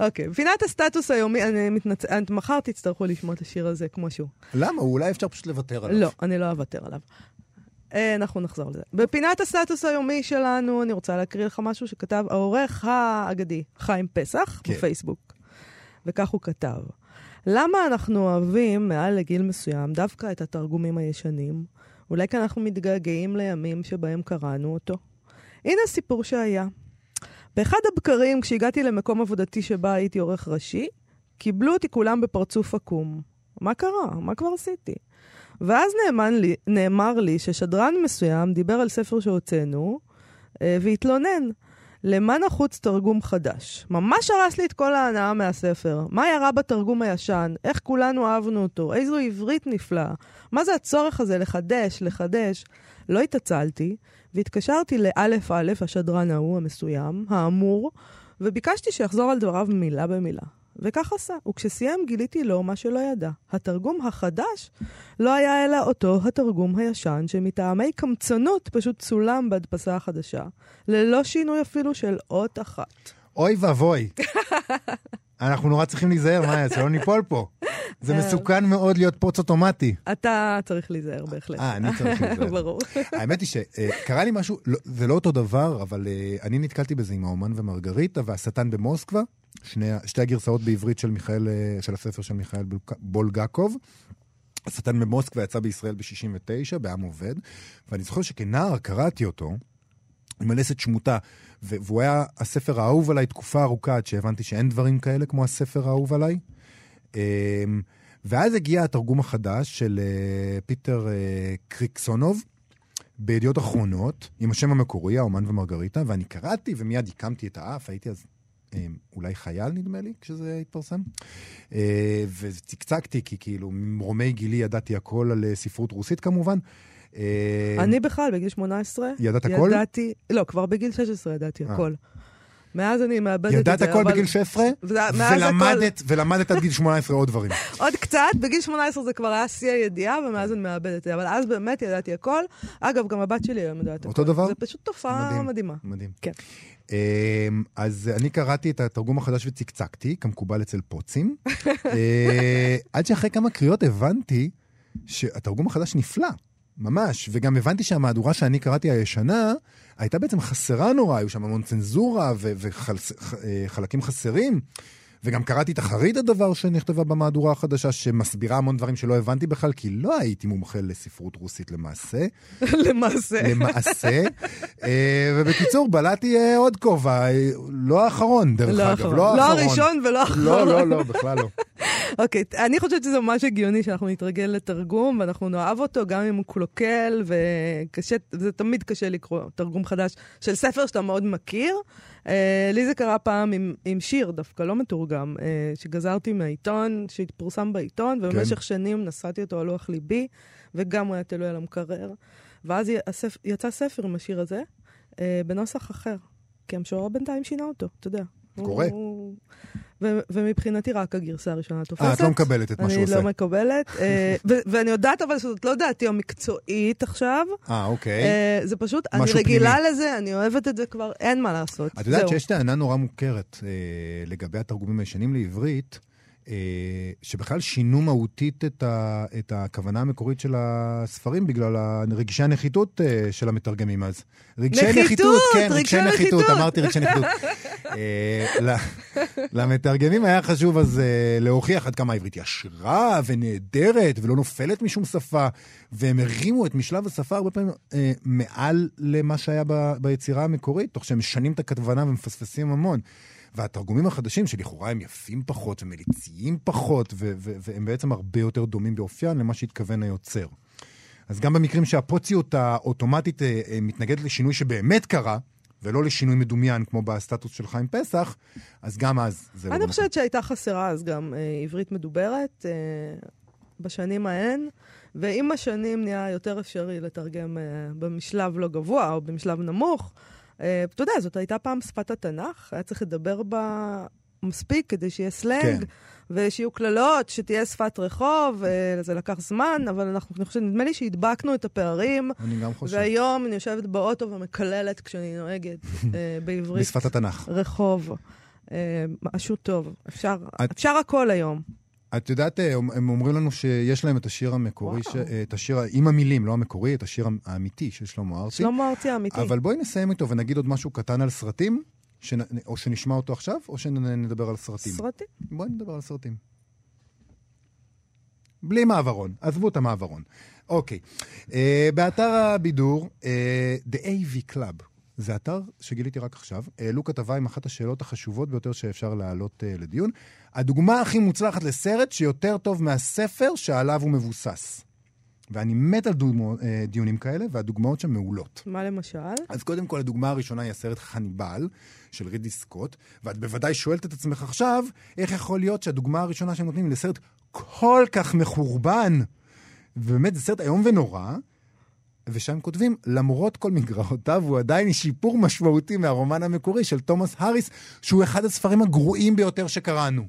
אוקיי, פינת הסטטוס היומי, אני מתנצלת, מחר תצטרכו לשמוע את השיר הזה כמו שהוא. למה? אולי אפשר פשוט לוותר עליו. לא, אני לא אוותר עליו. אה, אנחנו נחזור לזה. בפינת הסטטוס היומי שלנו, אני רוצה להקריא לך משהו שכתב העורך האגדי, חיים פסח, כן. בפייסבוק. וכך הוא כתב: למה אנחנו אוהבים מעל לגיל מסוים דווקא את התרגומים הישנים? אולי כי אנחנו מתגעגעים לימים שבהם קראנו אותו? הנה סיפור שהיה. באחד הבקרים, כשהגעתי למקום עבודתי שבה הייתי עורך ראשי, קיבלו אותי כולם בפרצוף עקום. מה קרה? מה כבר עשיתי? ואז נאמן לי, נאמר לי ששדרן מסוים דיבר על ספר שהוצאנו אה, והתלונן. למה נחוץ תרגום חדש? ממש הרס לי את כל ההנאה מהספר. מה ירה בתרגום הישן? איך כולנו אהבנו אותו? איזו עברית נפלאה. מה זה הצורך הזה לחדש, לחדש? לא התעצלתי, והתקשרתי לאלף אלף, השדרן ההוא המסוים, האמור, וביקשתי שיחזור על דבריו מילה במילה. וכך עשה, וכשסיים גיליתי לו מה שלא ידע. התרגום החדש לא היה אלא אותו התרגום הישן, שמטעמי קמצנות פשוט צולם בהדפסה החדשה, ללא שינוי אפילו של אות אחת. אוי ואבוי. אנחנו נורא צריכים להיזהר, מה, שלא ניפול פה. זה מסוכן מאוד להיות פוץ אוטומטי. אתה צריך להיזהר בהחלט. אה, אני צריך להיזהר. ברור. האמת היא שקרה לי משהו, לא- זה לא אותו דבר, אבל אה, אני נתקלתי בזה עם האומן ומרגריטה והשטן במוסקבה, שתי הגרסאות בעברית של מיכאל, אה, של הספר של מיכאל בולגקוב. השטן במוסקבה יצא בישראל ב-69, בעם עובד, ואני זוכר שכנער קראתי אותו, עם הלסת שמוטה, והוא היה הספר האהוב עליי תקופה ארוכה, עד שהבנתי שאין דברים כאלה כמו הספר האהוב עליי. אמ, ואז הגיע התרגום החדש של אה, פיטר אה, קריקסונוב, בידיעות אחרונות, עם השם המקורי, האומן ומרגריטה, ואני קראתי ומיד הקמתי את האף, הייתי אז אה, אולי חייל נדמה לי, כשזה התפרסם. אה, וצקצקתי, כי כאילו ממרומי גילי ידעתי הכל על ספרות רוסית כמובן. אני בכלל, בגיל 18, ידעת הכל? ידעתי, לא, כבר בגיל 16 ידעתי. הכל. מאז אני מאבדת את זה, ידעת הכל אבל- בגיל 16, וזה- מאז ולמדת, ולמדת עד גיל 18 עוד דברים. עוד קצת, בגיל 18 זה כבר היה שיא הידיעה, ומאז אני מאבדת את זה. אבל אז באמת ידעתי הכל. אגב, גם הבת שלי היום יודעת הכל. אותו דבר? זה פשוט תופעה מדהים. מדהימה. מדהים. כן. אמ, אז אני קראתי את התרגום החדש וצקצקתי, כמקובל אצל פוצים, אה, עד שאחרי כמה קריאות הבנתי שהתרגום החדש נפלא, ממש, וגם הבנתי שהמהדורה שאני קראתי הישנה, הייתה בעצם חסרה נורא, היו שם המון צנזורה וחלקים חסרים. וגם קראתי את אחרית הדבר שנכתבה במהדורה החדשה, שמסבירה המון דברים שלא הבנתי בכלל, כי לא הייתי מומחה לספרות רוסית למעשה. למעשה. למעשה. אה, ובקיצור, בלעתי אה, עוד כובע, אה, לא האחרון, דרך לא אגב, האחרון. לא לא. הראשון ולא האחרון. לא, לא, לא, בכלל לא. אוקיי, אני חושבת שזה ממש הגיוני שאנחנו נתרגל לתרגום, ואנחנו נאהב אותו גם אם הוא קלוקל, וקשה, זה תמיד קשה לקרוא תרגום חדש של ספר שאתה מאוד מכיר. אה, לי זה קרה פעם עם, עם שיר, דווקא לא מתורגם, אה, שגזרתי מהעיתון, שהתפורסם בעיתון, ובמשך כן. שנים נשאתי אותו על לוח ליבי, וגם הוא היה תלוי על המקרר. ואז. יצא ספר עם השיר הזה, אה, בנוסח אחר. כי המשורר בינתיים שינה אותו, אתה יודע. קורה. ו- ומבחינתי רק הגרסה הראשונה תופסת. אה, את לא מקבלת את מה שהוא אני עושה. לא מקבלת. אה, ו- ואני יודעת אבל שזאת לא דעתי המקצועית עכשיו. אה, אוקיי. אה, זה פשוט, אני רגילה פנימי. לזה, אני אוהבת את זה כבר, אין מה לעשות. את יודעת זהו. שיש טענה נורא מוכרת אה, לגבי התרגומים הישנים לעברית, אה, שבכלל שינו מהותית את, ה, את הכוונה המקורית של הספרים בגלל רגשי הנחיתות אה, של המתרגמים אז. רגשי נחיתות, נחיתות, כן, רגשי נחיתות. אמרתי רגשי נחיתות. אה, למתרגמים היה חשוב אז אה, להוכיח עד כמה העברית ישרה ונהדרת ולא נופלת משום שפה, והם הרימו את משלב השפה הרבה פעמים אה, מעל למה שהיה ביצירה המקורית, תוך שהם משנים את הכוונה ומפספסים המון. והתרגומים החדשים, שלכאורה הם יפים פחות ומליציים פחות, והם בעצם הרבה יותר דומים באופיין למה שהתכוון היוצר. אז גם במקרים שהפוציות האוטומטית מתנגדת לשינוי שבאמת קרה, ולא לשינוי מדומיין כמו בסטטוס של חיים פסח, אז גם אז זה לא אני. חושבת שהייתה חסרה אז גם אה, עברית מדוברת אה, בשנים ההן, ועם השנים נהיה יותר אפשרי לתרגם אה, במשלב לא גבוה או במשלב נמוך. אה, אתה יודע, זאת הייתה פעם שפת התנ"ך, היה צריך לדבר בה מספיק כדי שיהיה סלנג. כן. ושיהיו קללות, שתהיה שפת רחוב, זה לקח זמן, אבל אנחנו, אני חושבת, נדמה לי שהדבקנו את הפערים, אני גם חושב. והיום אני יושבת באוטו ומקללת כשאני נוהגת אה, בעברית. בשפת התנ"ך. רחוב. אה, משהו טוב. אפשר, את- אפשר הכל היום. את יודעת, אה, הם אומרים לנו שיש להם את השיר המקורי. ש... את השיר עם המילים, לא המקורי, את השיר האמיתי של שלמה ארצי. שלמה ארצי האמיתי. אבל בואי נסיים איתו ונגיד עוד משהו קטן על סרטים, שנ... או שנשמע אותו עכשיו, או שנדבר על סרטים. סרטים. בואי נדבר על סרטים. בלי מעברון, עזבו את המעברון. אוקיי. Uh, באתר הבידור, uh, The AV Club, זה אתר שגיליתי רק עכשיו, העלו כתבה עם אחת השאלות החשובות ביותר שאפשר להעלות uh, לדיון. הדוגמה הכי מוצלחת לסרט שיותר טוב מהספר שעליו הוא מבוסס. ואני מת על דוגמו, uh, דיונים כאלה, והדוגמאות שם מעולות. מה למשל? אז קודם כל, הדוגמה הראשונה היא הסרט חניבל של רידי סקוט, ואת בוודאי שואלת את עצמך עכשיו, איך יכול להיות שהדוגמה הראשונה שהם נותנים היא לסרט כל כך מחורבן? ובאמת, זה סרט איום ונורא, ושם כותבים, למרות כל מגרעותיו, הוא עדיין שיפור משמעותי מהרומן המקורי של תומאס האריס, שהוא אחד הספרים הגרועים ביותר שקראנו.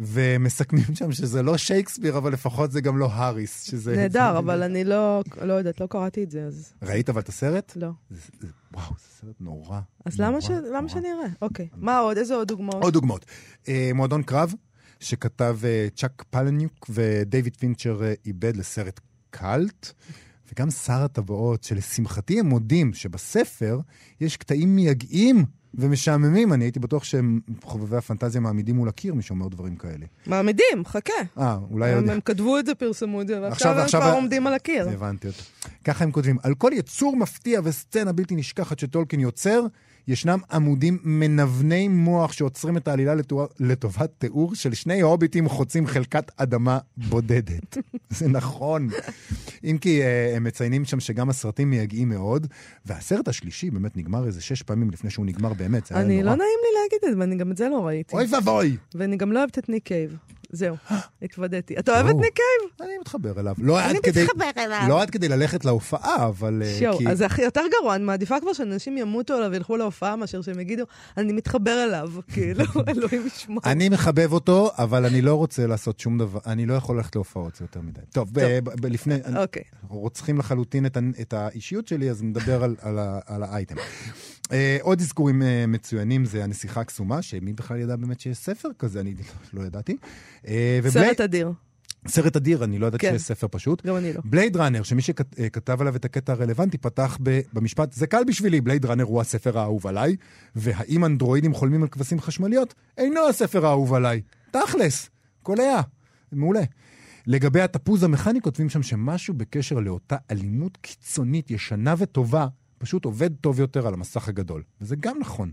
ומסכמים שם שזה לא שייקספיר, אבל לפחות זה גם לא האריס. שזה... נהדר, אבל אני לא, לא יודעת, לא קראתי את זה, אז ראית אבל את הסרט? לא. זה, זה, וואו, זה סרט נורא. אז נורא, למה, ש... נורא. למה שאני אראה? אוקיי. מה עוד? איזה עוד דוגמאות? עוד דוגמאות. אה, מועדון קרב, שכתב אה, צ'אק פלניוק ודייוויד פינצ'ר אה, איבד לסרט קאלט, וגם שר הטבעות, שלשמחתי הם מודים שבספר יש קטעים מייגעים ומשעממים. אני הייתי בטוח שהם חובבי הפנטזיה מעמידים מול הקיר מי שאומר דברים כאלה. מעמידים, חכה. אה, אולי... הם. הם כתבו את זה, פרסמו את זה, עכשיו- ועכשיו הם עכשיו כבר ה- עומדים על הקיר. הבנתי אותו. ככה הם כותבים, על כל יצור מפתיע וסצנה בלתי נשכחת שטולקין יוצר, ישנם עמודים מנווני מוח שעוצרים את העלילה לתואר, לטובת תיאור של שני הוביטים חוצים חלקת אדמה בודדת. זה נכון. אם כי uh, הם מציינים שם שגם הסרטים מייגעים מאוד, והסרט השלישי באמת נגמר איזה שש פעמים לפני שהוא נגמר באמת, זה היה אני נורא. לא נעים לי להגיד את זה, ואני גם את זה לא ראיתי. אוי ואבוי! ואני גם לא אוהבת את ניק קייב. זהו, התוודיתי. אתה אוהב את או. ניק קייב? אני מתחבר אליו. לא עד אני כדי... מתחבר אליו. לא עד כדי ללכת להופעה, אבל... אה, שואו, כי- אז זה יותר גרוע, אני מעדיפה כבר שאנשים ימותו עליו וילכו להופעה מאשר שהם יגידו, אני מתחבר אליו, כאילו, אלוהים ישמור. אני מחבב אותו, אבל אני לא רוצה לעשות שום דבר, אני לא יכול ללכת להופעות, זה יותר מדי. טוב, ב- ב- ב- לפני, אוקיי. רוצחים לחלוטין את, האישיות שלי, אז נדבר על, על, ה- על האייטם. אה, עוד אזכורים אה, מצוינים זה הנסיכה הקסומה, שמי בכלל ידע באמת שיש ספר כזה, אני לא ידעתי. אה, ובלי- סרט אדיר, סרט אדיר, אני לא ידעתי כן. שיש ספר פשוט. גם אני לא. בלייד ראנר, שמי שכתב עליו את הקטע הרלוונטי, פתח ב- במשפט, זה קל בשבילי, בלייד ראנר הוא הספר האהוב עליי, והאם אנדרואידים חולמים על כבשים חשמליות, אינו הספר האהוב עליי. תכלס, קולע. מעולה. לגבי התפוז המכני כותבים שם שמשהו בקשר לאותה אלימות קיצונית, ישנה וטובה, פשוט עובד טוב יותר על המסך הגדול. וזה גם נכון.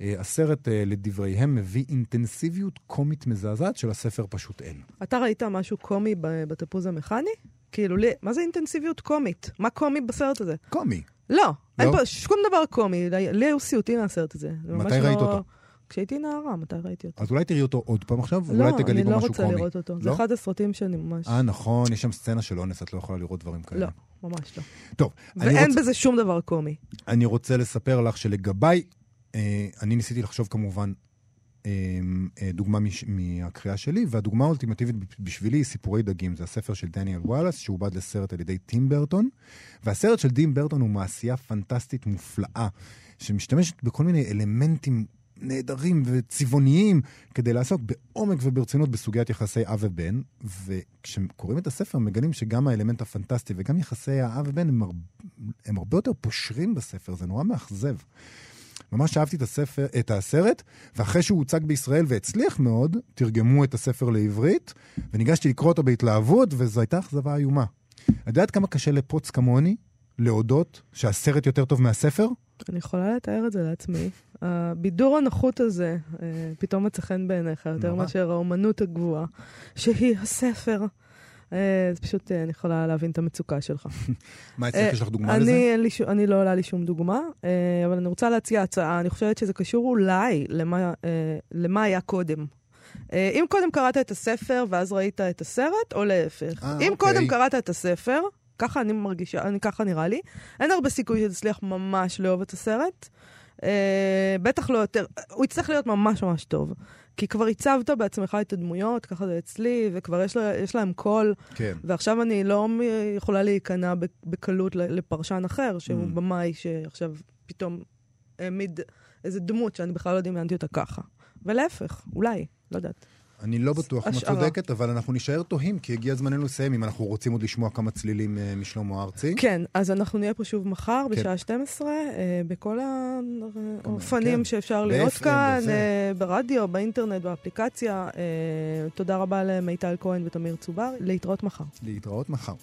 אה, הסרט, אה, לדבריהם, מביא אינטנסיביות קומית מזעזעת של הספר פשוט אין. אתה ראית משהו קומי בתפוז המכני? כאילו, לי, מה זה אינטנסיביות קומית? מה קומי בסרט הזה? קומי. לא, אין לא? פה שום דבר קומי. לי היו סיוטים מהסרט הזה. מתי ראית לא- אותו? כשהייתי נערה, מתי ראיתי אותו? אז אולי תראי אותו עוד פעם עכשיו, ואולי לא, תגלי אני בו לא משהו רוצה קומי. לראות אותו. זה לא? אחד הסרטים שאני ממש... אה, נכון, יש שם סצנה של אונס, את לא יכולה לראות דברים כאלה. לא, ממש לא. טוב, אני ואין רוצה, בזה שום דבר קומי. אני רוצה לספר לך שלגביי, אה, אני ניסיתי לחשוב כמובן אה, דוגמה מש, מהקריאה שלי, והדוגמה האולטימטיבית בשבילי היא סיפורי דגים. זה הספר של דניאל וואלאס, שעובד לסרט על ידי טים ברטון, והסרט של דים ברטון הוא מעשייה פנטסטית מופלאה, שמשתמשת בכל מיני אלמנטים נהדרים וצבעוניים כדי לעסוק בעומק וברצינות בסוגיית יחסי אב ובן, וכשקוראים את הספר מגלים שגם האלמנט הפנטסטי וגם יחסי האב ובן הם, הר... הם הרבה יותר פושרים בספר, זה נורא מאכזב. ממש אהבתי את, הספר, את הסרט, ואחרי שהוא הוצג בישראל והצליח מאוד, תרגמו את הספר לעברית, וניגשתי לקרוא אותו בהתלהבות, וזו הייתה אכזבה איומה. את יודעת כמה קשה לפוץ כמוני להודות שהסרט יותר טוב מהספר? אני יכולה לתאר את זה לעצמי. הבידור הנחות הזה אה, פתאום מצא חן בעיניך יותר מאשר האומנות הגבוהה, שהיא הספר. אה, זה פשוט, אה, אני יכולה להבין את המצוקה שלך. מה אצלך, יש לך דוגמה לזה? אני לא עולה לי שום דוגמה, אבל אני רוצה להציע הצעה. אני חושבת שזה קשור אולי למה היה קודם. אם קודם קראת את הספר ואז ראית את הסרט, או להפך. אם אוקיי. קודם קראת את הספר, ככה אני מרגישה, אני, ככה נראה לי. אין הרבה סיכוי שתצליח ממש לאהוב את הסרט. אה, בטח לא יותר, הוא יצטרך להיות ממש ממש טוב. כי כבר הצבת בעצמך את הדמויות, ככה זה אצלי, וכבר יש, לה, יש להם קול. כן. ועכשיו אני לא יכולה להיכנע בקלות לפרשן אחר, שהוא mm. במאי שעכשיו פתאום העמיד איזה דמות שאני בכלל לא דמיינתי אותה ככה. ולהפך, אולי, לא יודעת. אני לא בטוח אם את צודקת, אבל אנחנו נישאר תוהים, כי הגיע זמננו לסיים, אם אנחנו רוצים עוד לשמוע כמה צלילים uh, משלמה ארצי. כן, אז אנחנו נהיה פה שוב מחר, כן. בשעה 12, uh, בכל האופנים כן. שאפשר להיות כאן, uh, ברדיו, באינטרנט, באפליקציה. תודה רבה למיטל כהן ותמיר צובר, להתראות מחר. להתראות מחר.